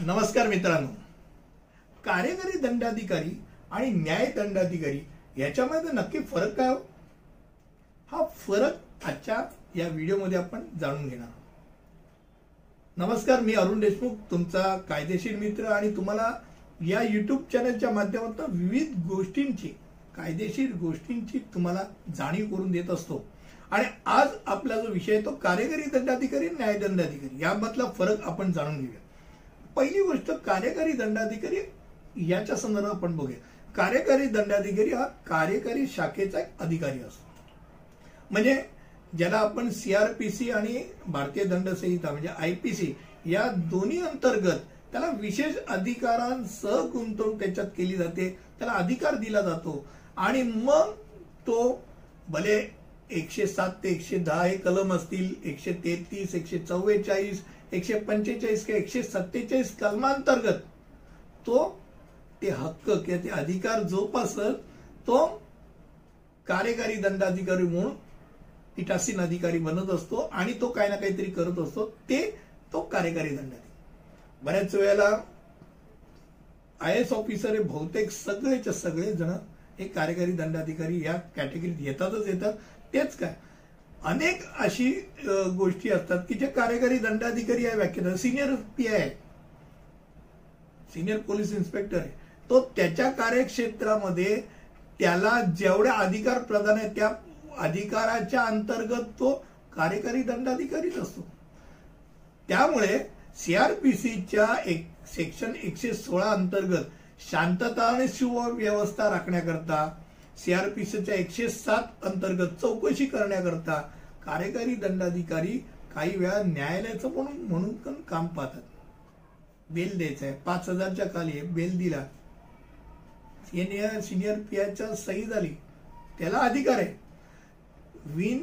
नमस्कार मित्रांनो. कार्यकारी दंडाधिकारी आणि न्याय दंडाधिकारी याच्यामध्ये नक्की फरक काय हो? हा फरक आजच्या या व्हिडिओमध्ये आपण जाणून घेणार नमस्कार मी अरुण देशमुख तुमचा कायदेशीर मित्र आणि तुम्हाला या युट्यूब चॅनलच्या माध्यमातून विविध गोष्टींची कायदेशीर गोष्टींची तुम्हाला जाणीव करून देत असतो. आणि आज आपला जो विषय तो कार्यकारी दंडाधिकारी न्याय दंडाधिकारी यामधला फरक आपण जाणून घेऊया पहिली गोष्ट कार्यकारी दंडाधिकारी याच्या संदर्भात आपण बघूया. कार्यकारी दंडाधिकारी हा कार्यकारी शाखेचा एक अधिकारी असतो. म्हणजे ज्याला आपण सीआरपीसी आणि भारतीय दंड संहिता म्हणजे आयपीसी या दोन्ही अंतर्गत त्याला विशेष अधिकारांसह गुंतवणूक त्याच्यात केली जाते. त्याला अधिकार दिला जातो. आणि मग तो भले एकशे सात ते एकशे दहा हे कलम असतील. एकशे तेहतीस एकशे चव्वेचाळीस एकशे पंचेचाळीस किंवा एकशे सत्तेचाळीस कलमांतर्गत तो ते हक्क किंवा ते अधिकार जोपासत तो कार्यकारी दंडाधिकारी म्हणून पीठासीन अधिकारी बनत असतो आणि तो काही ना काहीतरी करत असतो. ते तो कार्यकारी दंडाधिकारी. बऱ्याच वेळेला आय एस ऑफिसर हे बहुतेक सगळेच्या सगळे जण हे कार्यकारी दंडाधिकारी या कॅटेगरीत येतातच येतात. तेच काय? अनेक अशी गोष्टी असतात की जे कार्यकारी दंडाधिकारी आहे व्याख्यान senior P I senior police inspector आहे. तो त्याच्या कार्यक्षेत्रामध्ये त्याला जेवढे अधिकार प्रदान आहे त्या अधिकाराच्या अंतर्गत तो कार्यकारी दंडाधिकारीच असतो. त्यामुळे सीआरपीसीच्या एक सेक्शन एकशे सोळा अंतर्गत शांतता आणि सुव्यवस्था राखण्याकरता सीआरपीसीच्या एकशे सात अंतर्गत चौकशी करण्याकरता कार्यकारी दंडाधिकारी काही वेळा न्यायालयाचं म्हणून म्हणून पण काम पाहतात. बेल द्यायचं आहे. पाच हजारच्या खाली बेल दिला. सिनियर सिनियर पीआयच्या सही झाली. त्याला अधिकार आहे. विन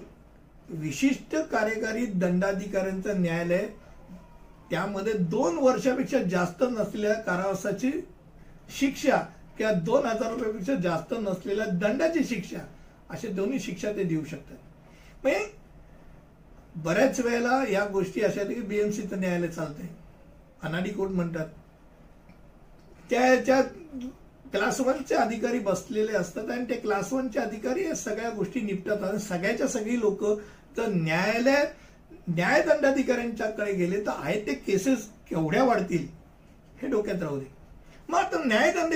विशिष्ट कार्यकारी दंडाधिकाऱ्यांचं न्यायालय त्यामध्ये दोन वर्षापेक्षा जास्त नसलेल्या कारावासाची शिक्षा किंवा दोन हजार रुपयापेक्षा जास्त नसलेल्या दंडाची शिक्षा असे दोन्ही शिक्षा ते देऊ शकतात. म्हणजे बऱ्याच वेळेला या गोष्टी अशा आहेत की बीएमसीचं न्यायालय चालतंय. अनाडी कोर्ट म्हणतात. त्याच्या क्लास वनचे अधिकारी बसलेले असतात आणि ते क्लास वनचे अधिकारी या सगळ्या गोष्टी निपटतात. आणि सगळ्याच्या सगळी लोक तर न्यायालय न्यायदंडाधिकाऱ्यांच्याकडे गेले तर आहे ते केसेस केवढ्या वाढतील हे डोक्यात राहू दे. मग आता न्यायदंड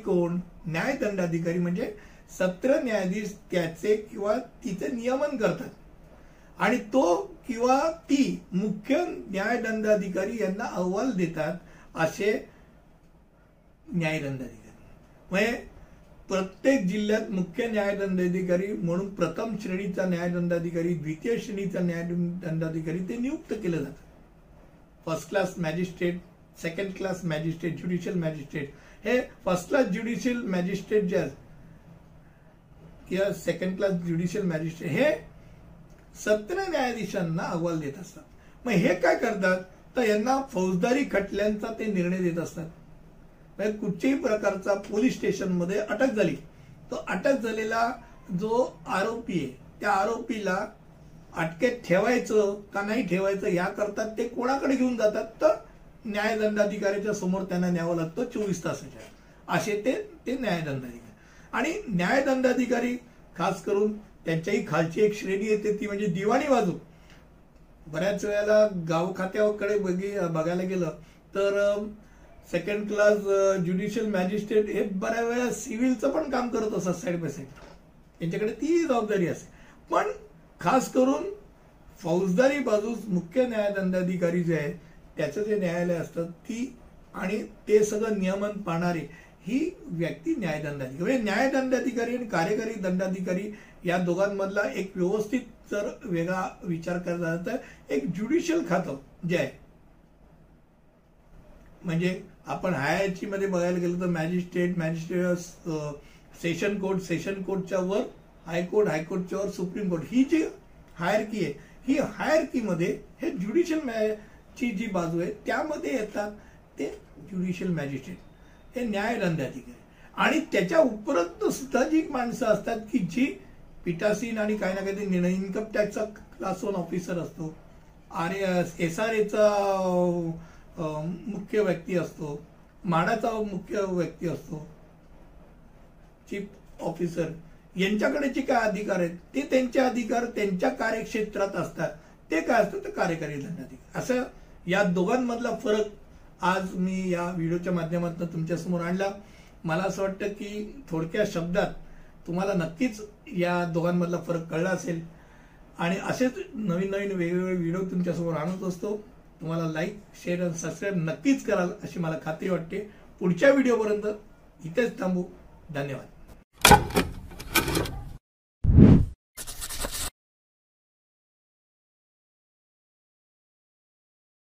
कोण? न्यायदंडाधिकारी म्हणजे सत्र न्यायाधीश त्याचे किंवा तिचे नियमन करतात. आणि तो किंवा ती मुख्य न्यायदंडाधिकारी यांना अहवाल देतात असे न्यायदंडाधिकारी म्हणजे प्रत्येक जिल्ह्यात मुख्य न्यायदंडाधिकारी म्हणून प्रथम श्रेणीचा न्यायदंडाधिकारी द्वितीय श्रेणीचा न्यायदंडाधिकारी ते नियुक्त केलं जातं. First class magistrate second class magistrate judicial magistrate हे फर्स्ट क्लास ज्युडिशियल मॅजिस्ट्रेट जे आहेत किंवा सेकंड क्लास ज्युडिशियल मॅजिस्ट्रेट हे सत्र न्यायाधीशांना अहवाल देत असतात. मग हे काय करतात? तर यांना फौजदारी खटल्यांचा ते निर्णय देत असतात. म्हणजे कुठच्याही प्रकारचा पोलीस स्टेशनमध्ये अटक झाली तो अटक झालेला जो आरोपी आहे त्या आरोपीला अटकेत ठेवायचं का नाही ठेवायचं याकरता ते कोणाकडे घेऊन जातात? तर न्यायदंडाधिकाऱ्याच्या समोर त्यांना न्यावं लागतं चोवीस तासाच्या. असे ते ते न्यायदंडाधिकारी. आणि न्यायदंडाधिकारी खास करून त्यांच्याही खालची एक श्रेणी येते ती म्हणजे दिवाणी बाजू बऱ्याच वेळेला गाव खात्याकडे बघी बघायला गेलं तर सेकंड क्लास ज्युडिशियल मॅजिस्ट्रेट हे बऱ्याच वेळा सिव्हिलचं पण काम करत असतात साईड बाय साईड त्यांच्याकडे ती जबाबदारी असते. पण खास करून फौजदारी बाजूस मुख्य न्यायदंडाधिकारी जे आहेत त्याचं जे न्यायालय असतं ती आणि ते सगळं नियमन पाहणारे ही व्यक्ती न्यायदंडाधिकारी. म्हणजे न्यायदंडाधिकारी आणि कार्यकारी दंडाधिकारी या दोघांमधला एक व्यवस्थित जर वेगळा विचार करता तर एक ज्युडिशियल खातं जे आहे. म्हणजे आपण हायची मध्ये बघायला गेलो तर magistrate magistrate session court session कोर्टच्या वर हायकोर्ट हायकोर्टच्या वर सुप्रीम कोर्ट ही जी हायरकी आहे ही हायरकी मध्ये हे ज्युडिशियल ची जी बाजू आहे त्यामध्ये येतात ते ज्युडिशियल मॅजिस्ट्रेट हे न्यायदंडाधिकारी. आणि त्याच्या उपरंत सुद्धा जी माणसं असतात की जी पिटासीन आणि काही ना काही निर्णय इन्कम टॅक्सचा क्लास वन ऑफिसर असतो आर एस आर एचा मुख्य व्यक्ती असतो माडाचा मुख्य व्यक्ती असतो चीफ ऑफिसर यांच्याकडे जे काय अधिकार आहेत ते त्यांचे अधिकार त्यांच्या कार्यक्षेत्रात असतात. ते काय असतं तर कार्यकारी दंडाधिकारी. असं या दोघांमधला फरक आज मी या व्हिडिओच्या माध्यमातून तुमच्यासमोर आणला. मला असं वाटतं की थोडक्या शब्दात तुम्हाला नक्कीच या दोघांमधला फरक कळला असेल. आणि असेच नवीन नवीन वेगवेगळे व्हिडिओ तुमच्यासमोर आणत असतो. तुम्हाला लाईक शेअर आणि सबस्क्राईब नक्कीच कराल अशी मला खात्री वाटते. पुढच्या व्हिडिओपर्यंत इथेच थांबू. धन्यवाद.